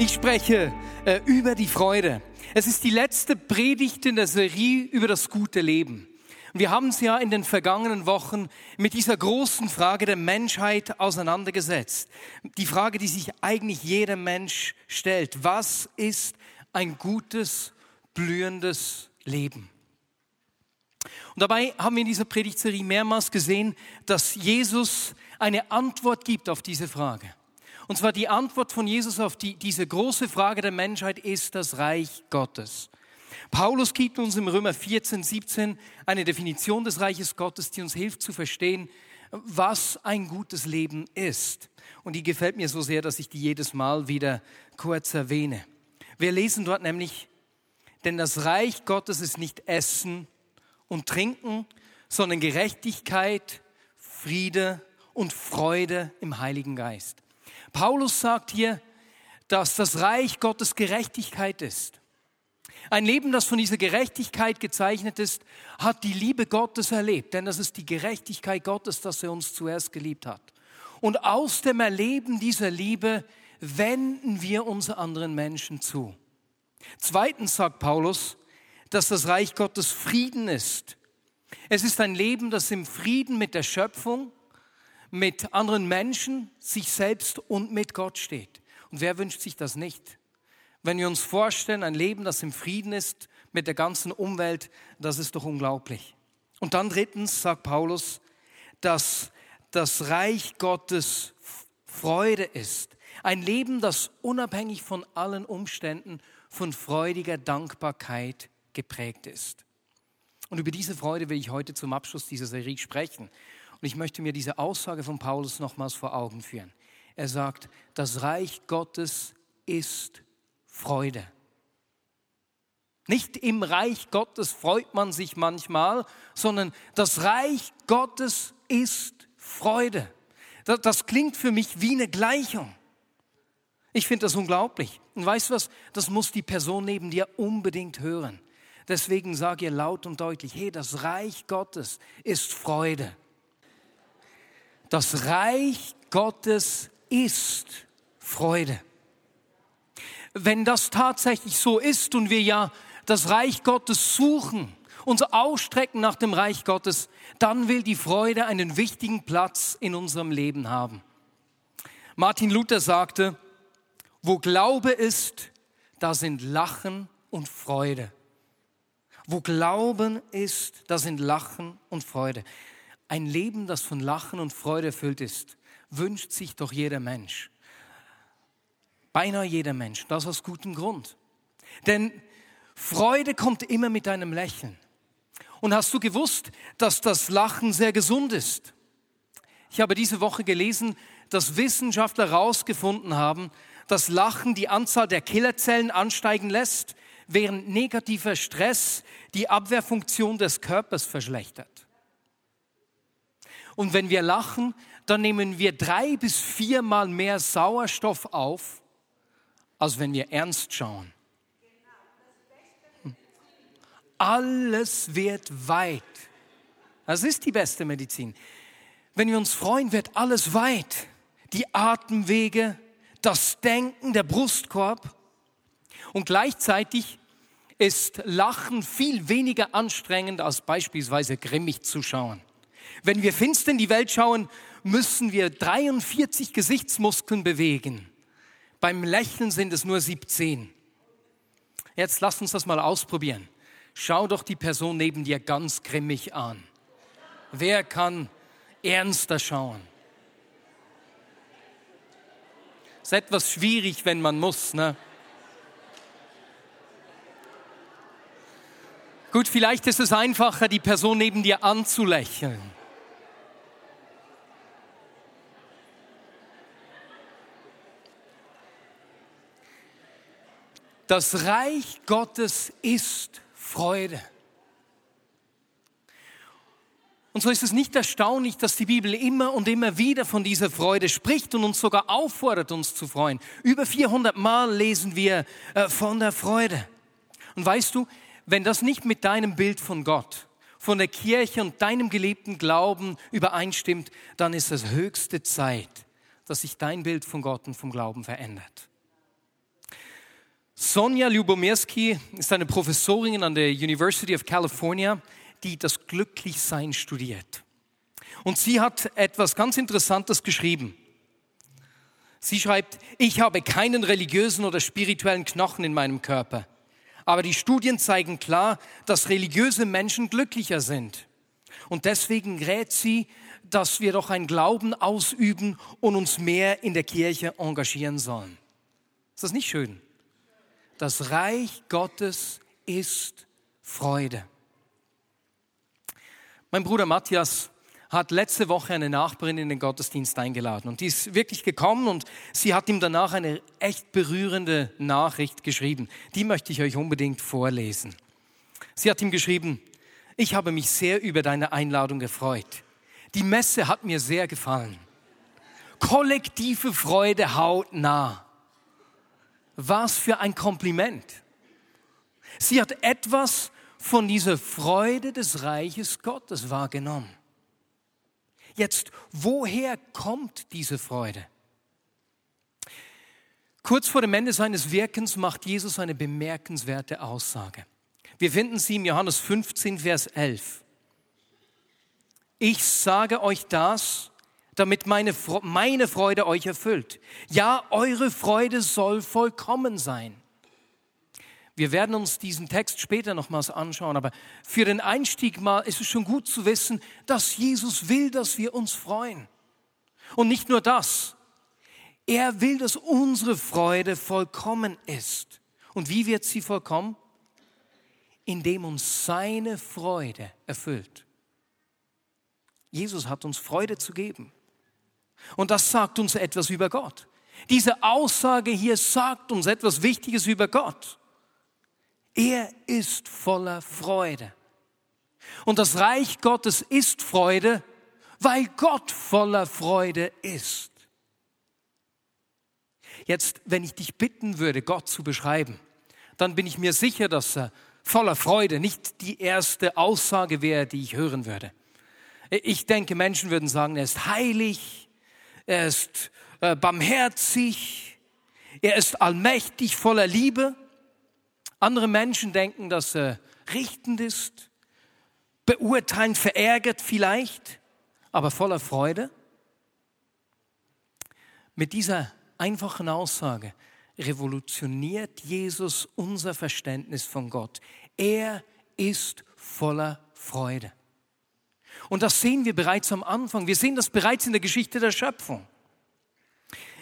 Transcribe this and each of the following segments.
Ich spreche äh, über die Freude. Es ist die letzte Predigt in der Serie über das gute Leben. Wir haben uns ja in den vergangenen Wochen mit dieser großen Frage der Menschheit auseinandergesetzt. Die Frage, die sich eigentlich jeder Mensch stellt. Was ist ein gutes, blühendes Leben? Und dabei haben wir in dieser Predigtserie mehrmals gesehen, dass Jesus eine Antwort gibt auf diese Frage. Und zwar die Antwort von Jesus auf die, diese große Frage der Menschheit ist das Reich Gottes. Paulus gibt uns im Römer 14, 17 eine Definition des Reiches Gottes, die uns hilft zu verstehen, was ein gutes Leben ist. Und die gefällt mir so sehr, dass ich die jedes Mal wieder kurz erwähne. Wir lesen dort nämlich, denn das Reich Gottes ist nicht Essen und Trinken, sondern Gerechtigkeit, Friede und Freude im Heiligen Geist. Paulus sagt hier, dass das Reich Gottes Gerechtigkeit ist. Ein Leben, das von dieser Gerechtigkeit gezeichnet ist, hat die Liebe Gottes erlebt, denn das ist die Gerechtigkeit Gottes, dass er uns zuerst geliebt hat. Und aus dem Erleben dieser Liebe wenden wir uns anderen Menschen zu. Zweitens sagt Paulus, dass das Reich Gottes Frieden ist. Es ist ein Leben, das im Frieden mit der Schöpfung, mit anderen Menschen, sich selbst und mit Gott steht. Und wer wünscht sich das nicht? Wenn wir uns vorstellen, ein Leben, das im Frieden ist mit der ganzen Umwelt, das ist doch unglaublich. Und dann drittens sagt Paulus, dass das Reich Gottes Freude ist. Ein Leben, das unabhängig von allen Umständen von freudiger Dankbarkeit geprägt ist. Und über diese Freude will ich heute zum Abschluss dieser Serie sprechen. Und ich möchte mir diese Aussage von Paulus nochmals vor Augen führen. Er sagt, das Reich Gottes ist Freude. Nicht im Reich Gottes freut man sich manchmal, sondern das Reich Gottes ist Freude. Das, das klingt für mich wie eine Gleichung. Ich finde das unglaublich. Und weißt du was? Das muss die Person neben dir unbedingt hören. Deswegen sage ihr laut und deutlich, hey, das Reich Gottes ist Freude. Das Reich Gottes ist Freude. Wenn das tatsächlich so ist und wir ja das Reich Gottes suchen, uns ausstrecken nach dem Reich Gottes, dann will die Freude einen wichtigen Platz in unserem Leben haben. Martin Luther sagte, wo Glaube ist, da sind Lachen und Freude. Wo Glauben ist, da sind Lachen und Freude. Ein Leben, das von Lachen und Freude erfüllt ist, wünscht sich doch jeder Mensch. Beinahe jeder Mensch, das aus gutem Grund. Denn Freude kommt immer mit einem Lächeln. Und hast du gewusst, dass das Lachen sehr gesund ist? Ich habe diese Woche gelesen, dass Wissenschaftler herausgefunden haben, dass Lachen die Anzahl der Killerzellen ansteigen lässt, während negativer Stress die Abwehrfunktion des Körpers verschlechtert. Und wenn wir lachen, dann nehmen wir drei bis viermal mehr Sauerstoff auf, als wenn wir ernst schauen. Alles wird weit. Das ist die beste Medizin. Wenn wir uns freuen, wird alles weit. Die Atemwege, das Denken, der Brustkorb. Und gleichzeitig ist Lachen viel weniger anstrengend als beispielsweise grimmig zu schauen. Wenn wir finster in die Welt schauen, müssen wir 43 Gesichtsmuskeln bewegen. Beim Lächeln sind es nur 17. Jetzt lass uns das mal ausprobieren. Schau doch die Person neben dir ganz grimmig an. Wer kann ernster schauen? Ist etwas schwierig, wenn man muss, ne? Gut, vielleicht ist es einfacher, die Person neben dir anzulächeln. Das Reich Gottes ist Freude. Und so ist es nicht erstaunlich, dass die Bibel immer und immer wieder von dieser Freude spricht und uns sogar auffordert, uns zu freuen. Über 400 Mal lesen wir äh, von der Freude. Und weißt du, wenn das nicht mit deinem Bild von Gott, von der Kirche und deinem gelebten Glauben übereinstimmt, dann ist es höchste Zeit, dass sich dein Bild von Gott und vom Glauben verändert. Sonja Lubomirski ist eine Professorin an der University of California, die das Glücklichsein studiert. Und sie hat etwas ganz Interessantes geschrieben. Sie schreibt, ich habe keinen religiösen oder spirituellen Knochen in meinem Körper. Aber die Studien zeigen klar, dass religiöse Menschen glücklicher sind. Und deswegen rät sie, dass wir doch einen Glauben ausüben und uns mehr in der Kirche engagieren sollen. Ist das nicht schön? Das Reich Gottes ist Freude. Mein Bruder Matthias hat letzte Woche eine Nachbarin in den Gottesdienst eingeladen und die ist wirklich gekommen und sie hat ihm danach eine echt berührende Nachricht geschrieben. Die möchte ich euch unbedingt vorlesen. Sie hat ihm geschrieben, ich habe mich sehr über deine Einladung gefreut. Die Messe hat mir sehr gefallen. Kollektive Freude hautnah. Was für ein Kompliment. Sie hat etwas von dieser Freude des Reiches Gottes wahrgenommen. Jetzt, woher kommt diese Freude? Kurz vor dem Ende seines Wirkens macht Jesus eine bemerkenswerte Aussage. Wir finden sie im Johannes 15, Vers 11. Ich sage euch das, damit meine, meine Freude euch erfüllt. Ja, eure Freude soll vollkommen sein. Wir werden uns diesen Text später nochmals anschauen, aber für den Einstieg mal ist es schon gut zu wissen, dass Jesus will, dass wir uns freuen. Und nicht nur das, er will, dass unsere Freude vollkommen ist. Und wie wird sie vollkommen? Indem uns seine Freude erfüllt. Jesus hat uns Freude zu geben. Und das sagt uns etwas über Gott. Diese Aussage hier sagt uns etwas Wichtiges über Gott. Er ist voller Freude. Und das Reich Gottes ist Freude, weil Gott voller Freude ist. Jetzt, wenn ich dich bitten würde, Gott zu beschreiben, dann bin ich mir sicher, dass er voller Freude nicht die erste Aussage wäre, die ich hören würde. Ich denke, Menschen würden sagen, er ist heilig, er ist äh, barmherzig, er ist allmächtig, voller Liebe. Andere Menschen denken, dass er richtend ist, beurteilend, verärgert vielleicht, aber voller Freude. Mit dieser einfachen Aussage revolutioniert Jesus unser Verständnis von Gott. Er ist voller Freude. Und das sehen wir bereits am Anfang. Wir sehen das bereits in der Geschichte der Schöpfung.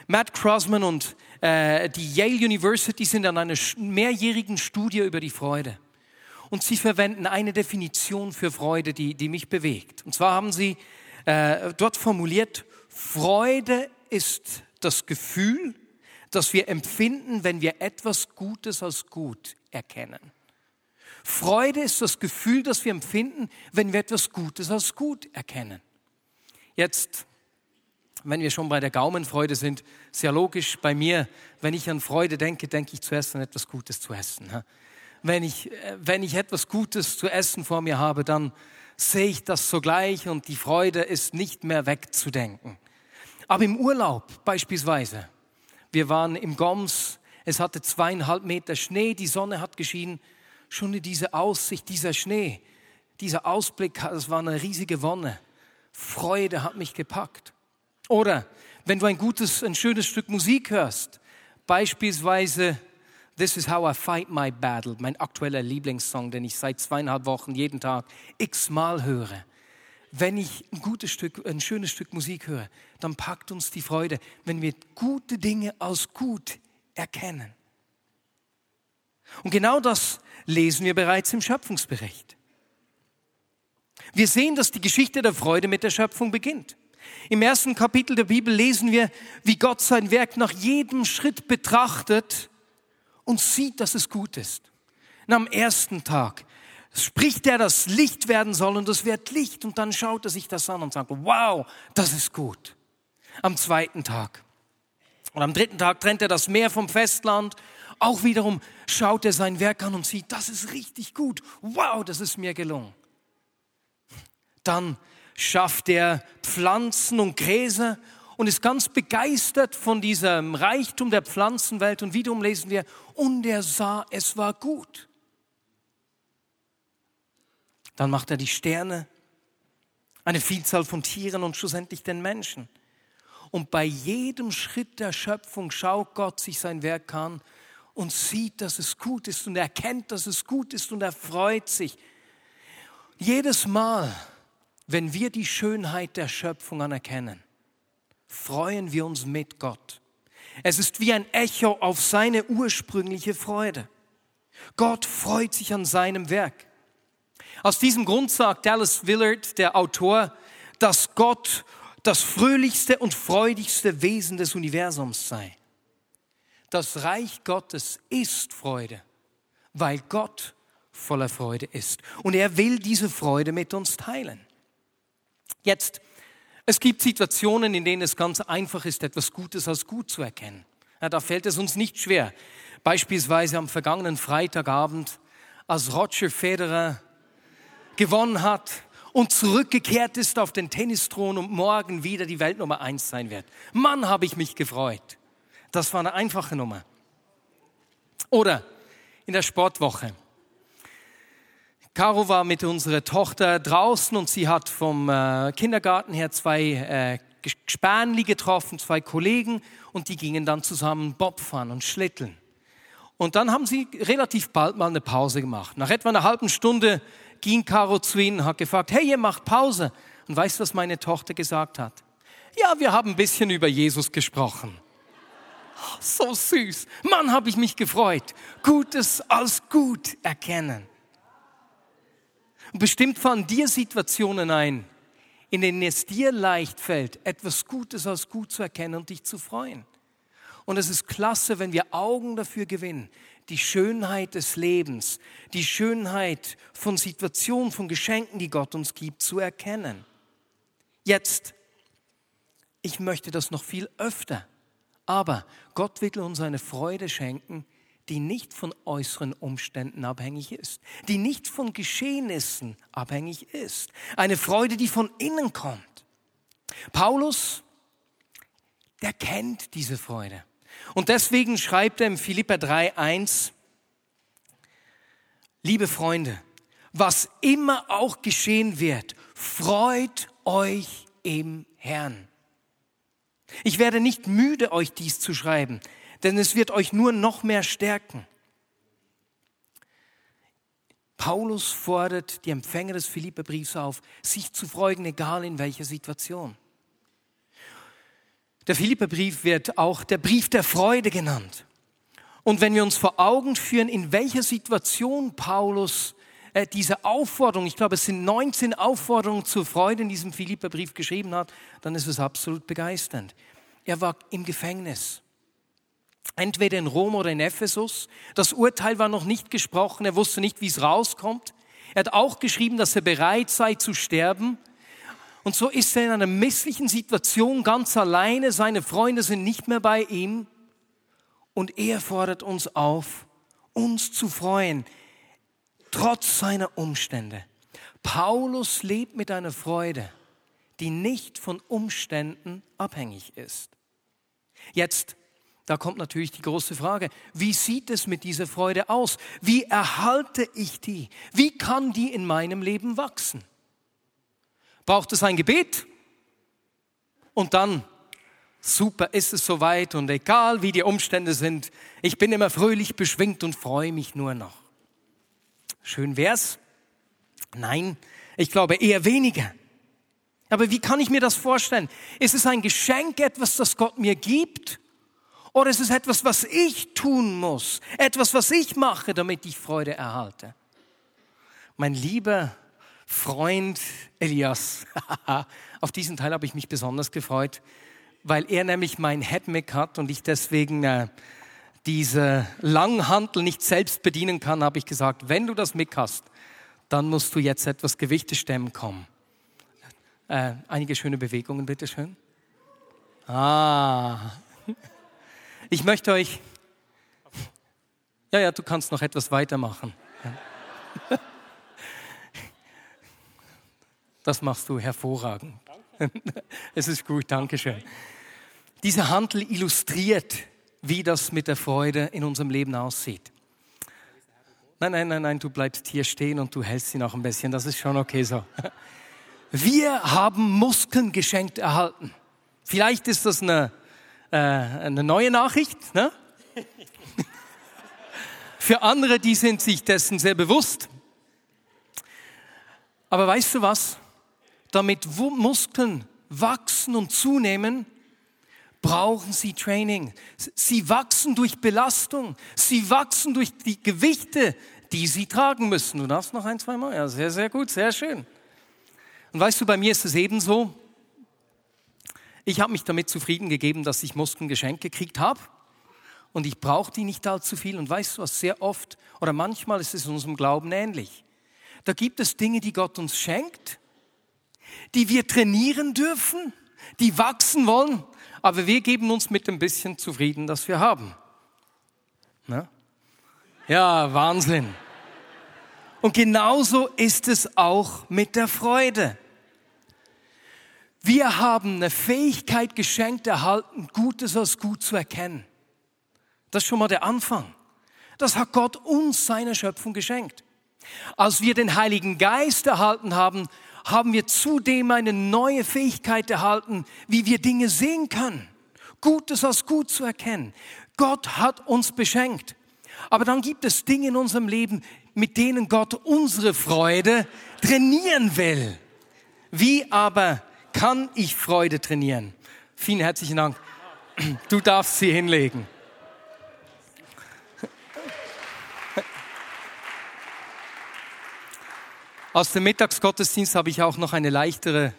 Matt Crossman und äh, die Yale University sind an einer mehrjährigen Studie über die Freude. Und sie verwenden eine Definition für Freude, die, die mich bewegt. Und zwar haben sie äh, dort formuliert, Freude ist das Gefühl, das wir empfinden, wenn wir etwas Gutes als gut erkennen. Freude ist das Gefühl, das wir empfinden, wenn wir etwas Gutes als gut erkennen. Jetzt, wenn wir schon bei der Gaumenfreude sind, sehr logisch bei mir, wenn ich an Freude denke, denke ich zuerst an etwas Gutes zu essen. Wenn ich, äh, wenn ich etwas Gutes zu essen vor mir habe, dann sehe ich das sogleich und die Freude ist nicht mehr wegzudenken. Aber im Urlaub beispielsweise, wir waren im Goms, es hatte zweieinhalb Meter Schnee, die Sonne hat geschienen, schon diese Aussicht, dieser Schnee, dieser Ausblick, es war eine riesige Wonne. Freude hat mich gepackt. Oder wenn du ein gutes, ein schönes Stück Musik hörst, beispielsweise This is how I fight my battle, mein aktueller Lieblingssong, den ich seit zweieinhalb Wochen jeden Tag x-mal höre. Wenn ich ein gutes Stück, ein schönes Stück Musik höre, dann packt uns die Freude, wenn wir gute Dinge als gut erkennen. Und genau das lesen wir bereits im Schöpfungsbericht. Wir sehen, dass die Geschichte der Freude mit der Schöpfung beginnt. Im ersten Kapitel der Bibel lesen wir, wie Gott sein Werk nach jedem Schritt betrachtet und sieht, dass es gut ist. Und am ersten Tag spricht er, dass Licht werden soll und es wird Licht und dann schaut er sich das an und sagt, wow, das ist gut. Am zweiten Tag. Und am dritten Tag trennt er das Meer vom Festland. Auch wiederum schaut er sein Werk an und sieht, das ist richtig gut. Wow, das ist mir gelungen. Dann schafft er Pflanzen und Gräser und ist ganz begeistert von diesem Reichtum der Pflanzenwelt. Und wiederum lesen wir, und er sah, es war gut. Dann macht er die Sterne, eine Vielzahl von Tieren und schlussendlich den Menschen. Und bei jedem Schritt der Schöpfung schaut Gott sich sein Werk an und sieht, dass es gut ist und erkennt, dass es gut ist und er freut sich. Jedes Mal, wenn wir die Schönheit der Schöpfung anerkennen, freuen wir uns mit Gott. Es ist wie ein Echo auf seine ursprüngliche Freude. Gott freut sich an seinem Werk. Aus diesem Grund sagt Dallas Willard, der Autor, dass Gott das fröhlichste und freudigste Wesen des Universums sei. Das Reich Gottes ist Freude, weil Gott voller Freude ist. Und er will diese Freude mit uns teilen. Jetzt, es gibt Situationen, in denen es ganz einfach ist, etwas Gutes als gut zu erkennen. Ja, da fällt es uns nicht schwer. Beispielsweise am vergangenen Freitagabend, als Roger Federer gewonnen hat und zurückgekehrt ist auf den Tennisthron und morgen wieder die Weltnummer eins sein wird. Mann, habe ich mich gefreut. Das war eine einfache Nummer. Oder in der Sportwoche. Caro war mit unserer Tochter draußen und sie hat vom äh, Kindergarten her zwei äh, Spänli getroffen, zwei Kollegen und die gingen dann zusammen Bob fahren und schlitteln. Und dann haben sie relativ bald mal eine Pause gemacht. Nach etwa einer halben Stunde ging Caro zu ihnen und hat gefragt, hey, ihr macht Pause. Und weißt du, was meine Tochter gesagt hat? Ja, wir haben ein bisschen über Jesus gesprochen. So süß. Mann, habe ich mich gefreut. Gutes als gut erkennen. Bestimmt fallen dir Situationen ein, in denen es dir leicht fällt, etwas Gutes als gut zu erkennen und dich zu freuen. Und es ist klasse, wenn wir Augen dafür gewinnen, die Schönheit des Lebens, die Schönheit von Situationen, von Geschenken, die Gott uns gibt, zu erkennen. Jetzt, ich möchte das noch viel öfter, aber Gott will uns eine Freude schenken, die nicht von äußeren Umständen abhängig ist, die nicht von Geschehnissen abhängig ist. Eine Freude, die von innen kommt. Paulus, der kennt diese Freude. Und deswegen schreibt er im Philippa 3,1, liebe Freunde, was immer auch geschehen wird, freut euch im Herrn. Ich werde nicht müde, euch dies zu schreiben, denn es wird euch nur noch mehr stärken. Paulus fordert die Empfänger des Philipperbriefs auf, sich zu freuen, egal in welcher Situation. Der Philipperbrief wird auch der Brief der Freude genannt. Und wenn wir uns vor Augen führen, in welcher Situation Paulus äh, diese Aufforderung, ich glaube es sind 19 Aufforderungen zur Freude in diesem Philipperbrief geschrieben hat, dann ist es absolut begeisternd. Er war im Gefängnis. Entweder in Rom oder in Ephesus. Das Urteil war noch nicht gesprochen. Er wusste nicht, wie es rauskommt. Er hat auch geschrieben, dass er bereit sei zu sterben. Und so ist er in einer misslichen Situation ganz alleine. Seine Freunde sind nicht mehr bei ihm. Und er fordert uns auf, uns zu freuen, trotz seiner Umstände. Paulus lebt mit einer Freude, die nicht von Umständen abhängig ist. Jetzt, da kommt natürlich die große Frage, wie sieht es mit dieser Freude aus? Wie erhalte ich die? Wie kann die in meinem Leben wachsen? braucht es ein Gebet und dann, super, ist es soweit und egal wie die Umstände sind, ich bin immer fröhlich beschwingt und freue mich nur noch. Schön wär's? Nein, ich glaube eher weniger. Aber wie kann ich mir das vorstellen? Ist es ein Geschenk, etwas, das Gott mir gibt? Oder ist es etwas, was ich tun muss? Etwas, was ich mache, damit ich Freude erhalte? Mein lieber Freund Elias. Auf diesen Teil habe ich mich besonders gefreut, weil er nämlich mein Headmic hat und ich deswegen äh, diese Langhantel nicht selbst bedienen kann, habe ich gesagt, wenn du das mit hast, dann musst du jetzt etwas Gewichte stemmen kommen. Äh, einige schöne Bewegungen, bitteschön. Ah. Ich möchte euch. Ja, ja, du kannst noch etwas weitermachen. Das machst du hervorragend. Es ist gut, danke schön. Diese Handel illustriert, wie das mit der Freude in unserem Leben aussieht. Nein, nein, nein, nein, du bleibst hier stehen und du hältst sie noch ein bisschen. Das ist schon okay so. Wir haben Muskeln geschenkt erhalten. Vielleicht ist das eine, äh, eine neue Nachricht. Ne? Für andere, die sind sich dessen sehr bewusst. Aber weißt du was? Damit Muskeln wachsen und zunehmen, brauchen sie Training. Sie wachsen durch Belastung. Sie wachsen durch die Gewichte, die sie tragen müssen. Du darfst noch ein, zwei Mal. Ja, sehr, sehr gut, sehr schön. Und weißt du, bei mir ist es ebenso. Ich habe mich damit zufrieden gegeben, dass ich Muskeln geschenkt gekriegt habe. Und ich brauche die nicht allzu viel. Und weißt du was, sehr oft oder manchmal ist es unserem Glauben ähnlich. Da gibt es Dinge, die Gott uns schenkt, die wir trainieren dürfen, die wachsen wollen, aber wir geben uns mit dem bisschen zufrieden, das wir haben. Na? Ja, Wahnsinn. Und genauso ist es auch mit der Freude. Wir haben eine Fähigkeit geschenkt erhalten, Gutes als gut zu erkennen. Das ist schon mal der Anfang. Das hat Gott uns seine Schöpfung geschenkt. Als wir den Heiligen Geist erhalten haben, haben wir zudem eine neue Fähigkeit erhalten, wie wir Dinge sehen können. Gutes als gut zu erkennen. Gott hat uns beschenkt. Aber dann gibt es Dinge in unserem Leben, mit denen Gott unsere Freude trainieren will. Wie aber kann ich Freude trainieren? Vielen herzlichen Dank. Du darfst sie hinlegen. Aus dem Mittagsgottesdienst habe ich auch noch eine leichtere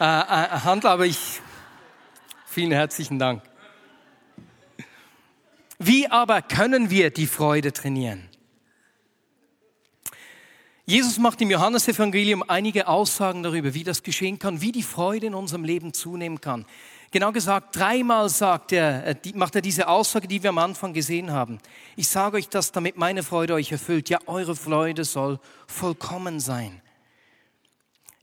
äh, äh, Hand, aber ich, vielen herzlichen Dank. Wie aber können wir die Freude trainieren? Jesus macht im Johannesevangelium einige Aussagen darüber, wie das geschehen kann, wie die Freude in unserem Leben zunehmen kann. Genau gesagt, dreimal sagt er, äh, macht er diese Aussage, die wir am Anfang gesehen haben. Ich sage euch das, damit meine Freude euch erfüllt. Ja, eure Freude soll vollkommen sein.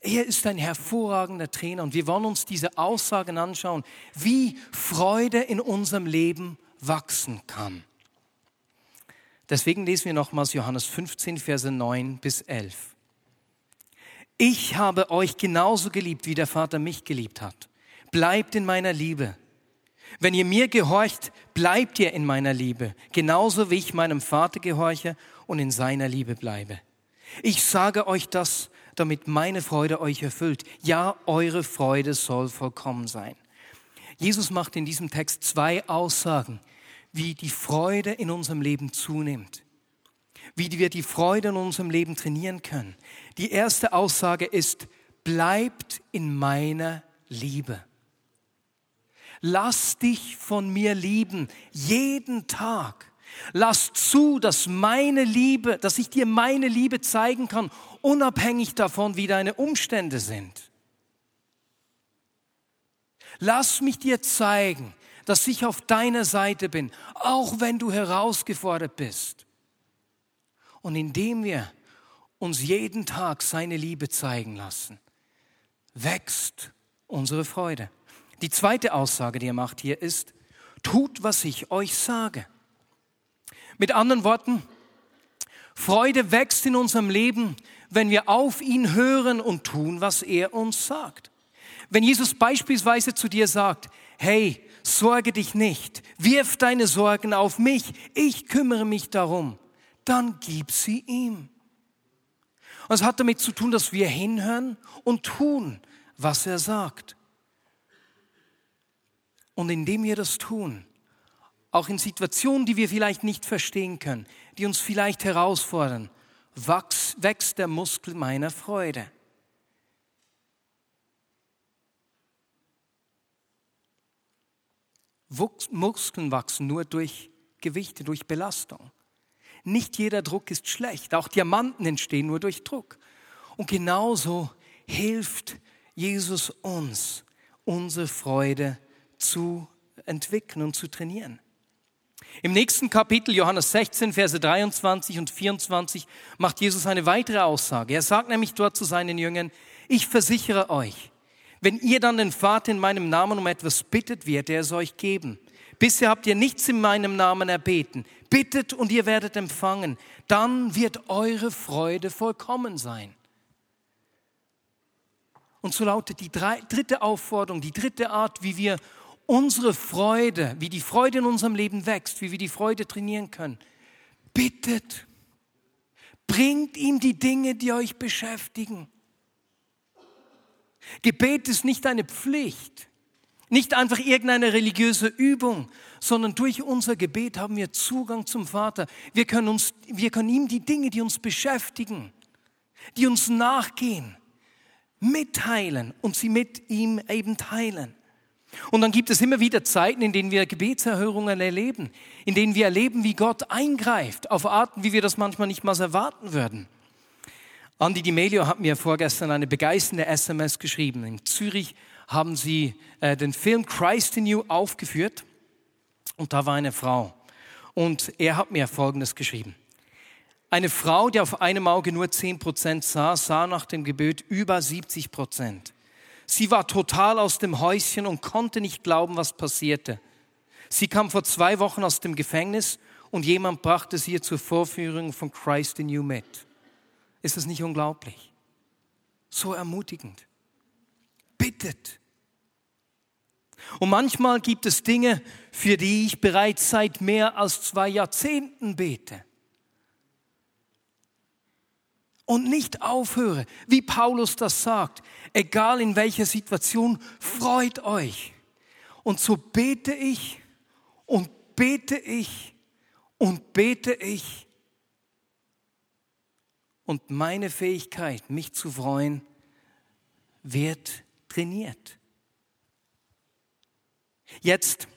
Er ist ein hervorragender Trainer und wir wollen uns diese Aussagen anschauen, wie Freude in unserem Leben wachsen kann. Deswegen lesen wir nochmals Johannes 15, Verse 9 bis 11. Ich habe euch genauso geliebt, wie der Vater mich geliebt hat bleibt in meiner Liebe. Wenn ihr mir gehorcht, bleibt ihr in meiner Liebe, genauso wie ich meinem Vater gehorche und in seiner Liebe bleibe. Ich sage euch das, damit meine Freude euch erfüllt. Ja, eure Freude soll vollkommen sein. Jesus macht in diesem Text zwei Aussagen, wie die Freude in unserem Leben zunimmt, wie wir die Freude in unserem Leben trainieren können. Die erste Aussage ist, bleibt in meiner Liebe. Lass dich von mir lieben, jeden Tag. Lass zu, dass meine Liebe, dass ich dir meine Liebe zeigen kann, unabhängig davon, wie deine Umstände sind. Lass mich dir zeigen, dass ich auf deiner Seite bin, auch wenn du herausgefordert bist. Und indem wir uns jeden Tag seine Liebe zeigen lassen, wächst unsere Freude. Die zweite Aussage, die er macht hier ist, tut, was ich euch sage. Mit anderen Worten, Freude wächst in unserem Leben, wenn wir auf ihn hören und tun, was er uns sagt. Wenn Jesus beispielsweise zu dir sagt, hey, sorge dich nicht, wirf deine Sorgen auf mich, ich kümmere mich darum, dann gib sie ihm. Und es hat damit zu tun, dass wir hinhören und tun, was er sagt. Und indem wir das tun, auch in Situationen, die wir vielleicht nicht verstehen können, die uns vielleicht herausfordern, wächst, der Muskel meiner Freude. Muskeln wachsen nur durch Gewichte, durch Belastung. Nicht jeder Druck ist schlecht. Auch Diamanten entstehen nur durch Druck. Und genauso hilft Jesus uns, unsere Freude zu entwickeln und zu trainieren. Im nächsten Kapitel, Johannes 16, Verse 23 und 24, macht Jesus eine weitere Aussage. Er sagt nämlich dort zu seinen Jüngern, ich versichere euch, wenn ihr dann den Vater in meinem Namen um etwas bittet, wird er es euch geben. Bisher habt ihr nichts in meinem Namen erbeten. Bittet und ihr werdet empfangen. Dann wird eure Freude vollkommen sein. Und so lautet die dritte Aufforderung, die dritte Art, wie wir unsere Freude, wie die Freude in unserem Leben wächst, wie wir die Freude trainieren können. Bittet, bringt ihm die Dinge, die euch beschäftigen. Gebet ist nicht eine Pflicht, nicht einfach irgendeine religiöse Übung, sondern durch unser Gebet haben wir Zugang zum Vater. Wir können, uns, wir können ihm die Dinge, die uns beschäftigen, die uns nachgehen, mitteilen und sie mit ihm eben teilen. Und dann gibt es immer wieder Zeiten, in denen wir Gebetserhörungen erleben, in denen wir erleben, wie Gott eingreift, auf Arten, wie wir das manchmal nicht mal erwarten würden. Andi Di Melio hat mir vorgestern eine begeisternde SMS geschrieben. In Zürich haben sie äh, den Film Christ in You aufgeführt und da war eine Frau. Und er hat mir Folgendes geschrieben. Eine Frau, die auf einem Auge nur 10% sah, sah nach dem Gebet über 70%. Sie war total aus dem Häuschen und konnte nicht glauben, was passierte. Sie kam vor zwei Wochen aus dem Gefängnis und jemand brachte sie zur Vorführung von Christ in You mit. Ist das nicht unglaublich? So ermutigend. Bittet. Und manchmal gibt es Dinge, für die ich bereits seit mehr als zwei Jahrzehnten bete und nicht aufhöre, wie Paulus das sagt, egal in welcher Situation, freut euch. Und so bete ich und bete ich und bete ich. Und meine Fähigkeit, mich zu freuen, wird trainiert. Jetzt,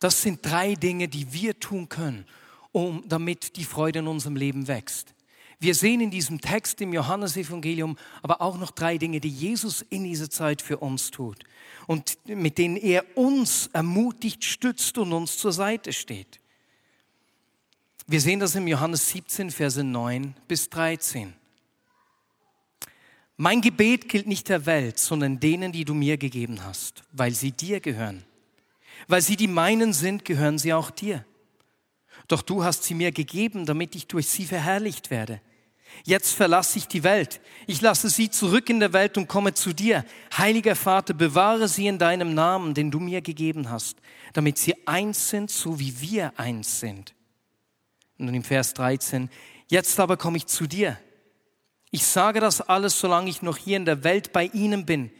das sind drei Dinge, die wir tun können, um, damit die Freude in unserem Leben wächst. Wir sehen in diesem Text im Johannesevangelium aber auch noch drei Dinge, die Jesus in dieser Zeit für uns tut und mit denen er uns ermutigt, stützt und uns zur Seite steht. Wir sehen das im Johannes 17, Verse 9 bis 13. Mein Gebet gilt nicht der Welt, sondern denen, die du mir gegeben hast, weil sie dir gehören. Weil sie die meinen sind, gehören sie auch dir. Doch du hast sie mir gegeben, damit ich durch sie verherrlicht werde. Jetzt verlasse ich die Welt. Ich lasse sie zurück in der Welt und komme zu dir. Heiliger Vater, bewahre sie in deinem Namen, den du mir gegeben hast, damit sie eins sind, so wie wir eins sind. Und im Vers 13, jetzt aber komme ich zu dir. Ich sage das alles, solange ich noch hier in der Welt bei ihnen bin,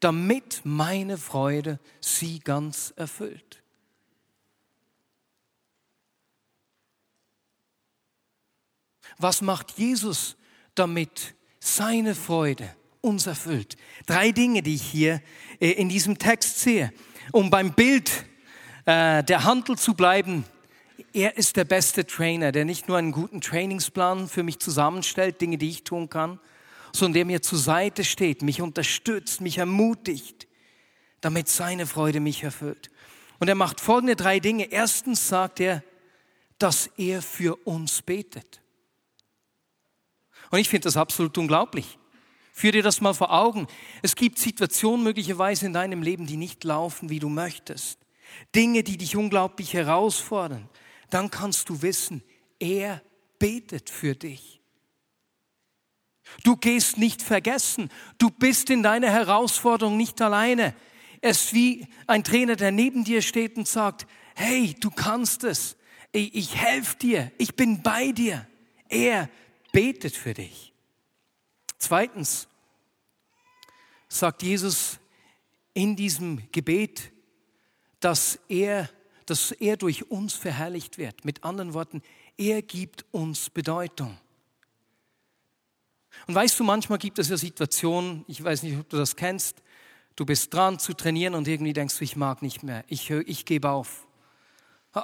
damit meine Freude sie ganz erfüllt. Was macht Jesus, damit seine Freude uns erfüllt? Drei Dinge, die ich hier äh, in diesem Text sehe. Um beim Bild äh, der Handel zu bleiben, er ist der beste Trainer, der nicht nur einen guten Trainingsplan für mich zusammenstellt, Dinge, die ich tun kann, sondern der mir zur Seite steht, mich unterstützt, mich ermutigt, damit seine Freude mich erfüllt. Und er macht folgende drei Dinge. Erstens sagt er, dass er für uns betet. Und ich finde das absolut unglaublich. Führ dir das mal vor Augen. Es gibt Situationen möglicherweise in deinem Leben, die nicht laufen, wie du möchtest. Dinge, die dich unglaublich herausfordern. Dann kannst du wissen, er betet für dich. Du gehst nicht vergessen. Du bist in deiner Herausforderung nicht alleine. Es ist wie ein Trainer, der neben dir steht und sagt, hey, du kannst es. Ich helfe dir. Ich bin bei dir. Er betet für dich. Zweitens sagt Jesus in diesem Gebet, dass er, dass er durch uns verherrlicht wird. Mit anderen Worten, er gibt uns Bedeutung. Und weißt du, manchmal gibt es ja Situationen, ich weiß nicht, ob du das kennst, du bist dran zu trainieren und irgendwie denkst du, ich mag nicht mehr, ich, ich gebe auf.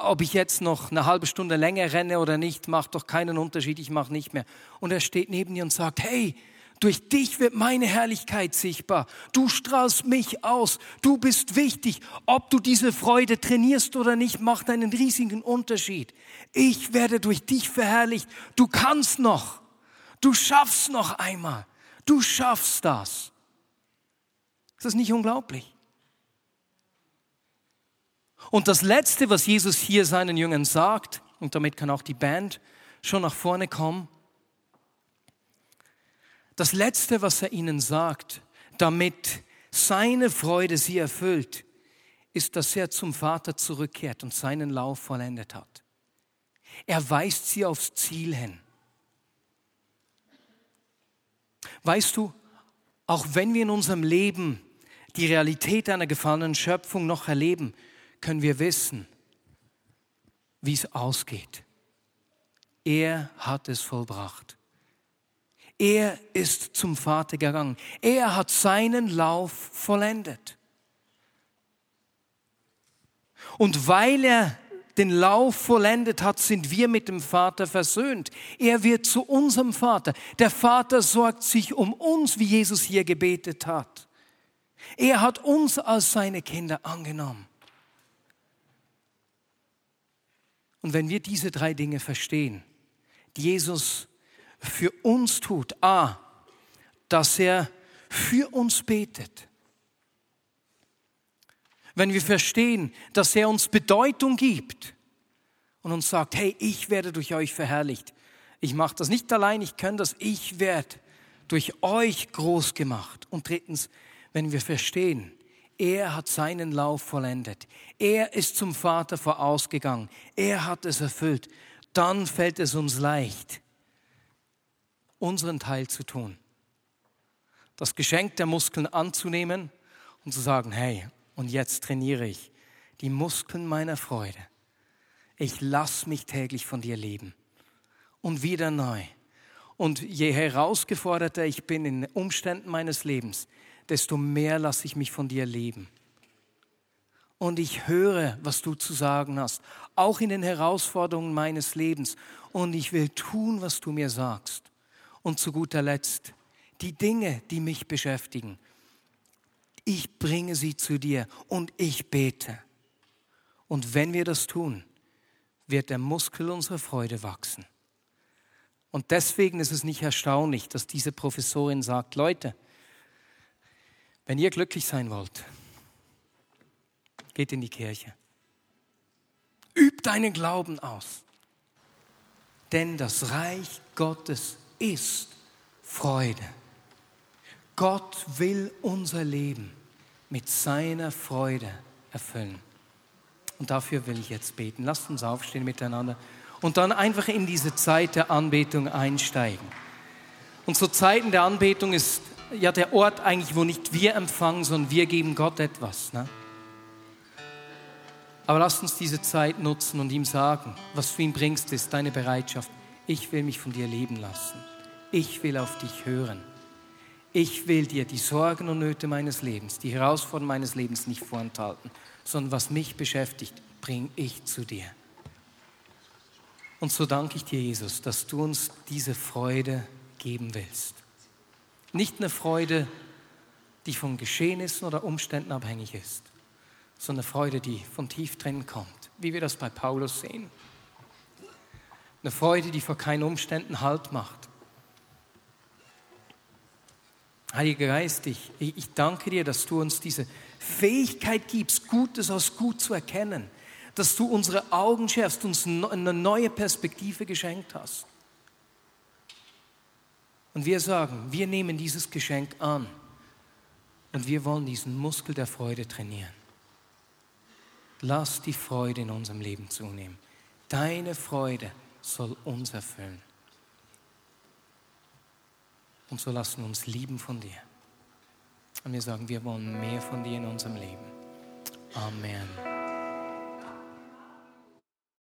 Ob ich jetzt noch eine halbe Stunde länger renne oder nicht, macht doch keinen Unterschied, ich mache nicht mehr. Und er steht neben dir und sagt, hey, durch dich wird meine Herrlichkeit sichtbar. Du strahlst mich aus. Du bist wichtig. Ob du diese Freude trainierst oder nicht, macht einen riesigen Unterschied. Ich werde durch dich verherrlicht. Du kannst noch. Du schaffst noch einmal. Du schaffst das. Ist das nicht unglaublich? Und das Letzte, was Jesus hier seinen Jüngern sagt, und damit kann auch die Band schon nach vorne kommen, das Letzte, was er ihnen sagt, damit seine Freude sie erfüllt, ist, dass er zum Vater zurückkehrt und seinen Lauf vollendet hat. Er weist sie aufs Ziel hin. Weißt du, auch wenn wir in unserem Leben die Realität einer gefallenen Schöpfung noch erleben, können wir wissen, wie es ausgeht. Er hat es vollbracht. Er ist zum Vater gegangen. Er hat seinen Lauf vollendet. Und weil er den Lauf vollendet hat, sind wir mit dem Vater versöhnt. Er wird zu unserem Vater. Der Vater sorgt sich um uns, wie Jesus hier gebetet hat. Er hat uns als seine Kinder angenommen. Und wenn wir diese drei Dinge verstehen, die Jesus für uns tut, a, dass er für uns betet, wenn wir verstehen, dass er uns Bedeutung gibt und uns sagt, hey, ich werde durch euch verherrlicht. Ich mache das nicht allein, ich kann das, ich werde durch euch groß gemacht. Und drittens, wenn wir verstehen, er hat seinen Lauf vollendet. Er ist zum Vater vorausgegangen. Er hat es erfüllt. Dann fällt es uns leicht, unseren Teil zu tun. Das Geschenk der Muskeln anzunehmen und zu sagen, hey, und jetzt trainiere ich die Muskeln meiner Freude. Ich lass mich täglich von dir leben. Und wieder neu. Und je herausgeforderter ich bin in Umständen meines Lebens, desto mehr lasse ich mich von dir leben. Und ich höre, was du zu sagen hast, auch in den Herausforderungen meines Lebens. Und ich will tun, was du mir sagst. Und zu guter Letzt, die Dinge, die mich beschäftigen, ich bringe sie zu dir und ich bete. Und wenn wir das tun, wird der Muskel unserer Freude wachsen. Und deswegen ist es nicht erstaunlich, dass diese Professorin sagt, Leute, wenn ihr glücklich sein wollt, geht in die Kirche. Übt deinen Glauben aus. Denn das Reich Gottes ist Freude. Gott will unser Leben mit seiner Freude erfüllen. Und dafür will ich jetzt beten. Lasst uns aufstehen miteinander und dann einfach in diese Zeit der Anbetung einsteigen. Und zu Zeiten der Anbetung ist ja der Ort eigentlich, wo nicht wir empfangen, sondern wir geben Gott etwas. Ne? Aber lasst uns diese Zeit nutzen und ihm sagen, was du ihm bringst, ist deine Bereitschaft. Ich will mich von dir leben lassen. Ich will auf dich hören. Ich will dir die Sorgen und Nöte meines Lebens, die Herausforderungen meines Lebens nicht vorenthalten, sondern was mich beschäftigt, bringe ich zu dir. Und so danke ich dir, Jesus, dass du uns diese Freude geben willst. Nicht eine Freude, die von Geschehnissen oder Umständen abhängig ist, sondern eine Freude, die von tief drin kommt, wie wir das bei Paulus sehen. Eine Freude, die vor keinen Umständen Halt macht. Heiliger Geist, ich, ich danke dir, dass du uns diese Fähigkeit gibst, Gutes aus Gut zu erkennen, dass du unsere Augen schärfst, uns eine neue Perspektive geschenkt hast. Und wir sagen, wir nehmen dieses Geschenk an und wir wollen diesen Muskel der Freude trainieren. Lass die Freude in unserem Leben zunehmen. Deine Freude soll uns erfüllen. Und so lassen wir uns lieben von dir. Und wir sagen, wir wollen mehr von dir in unserem Leben. Amen.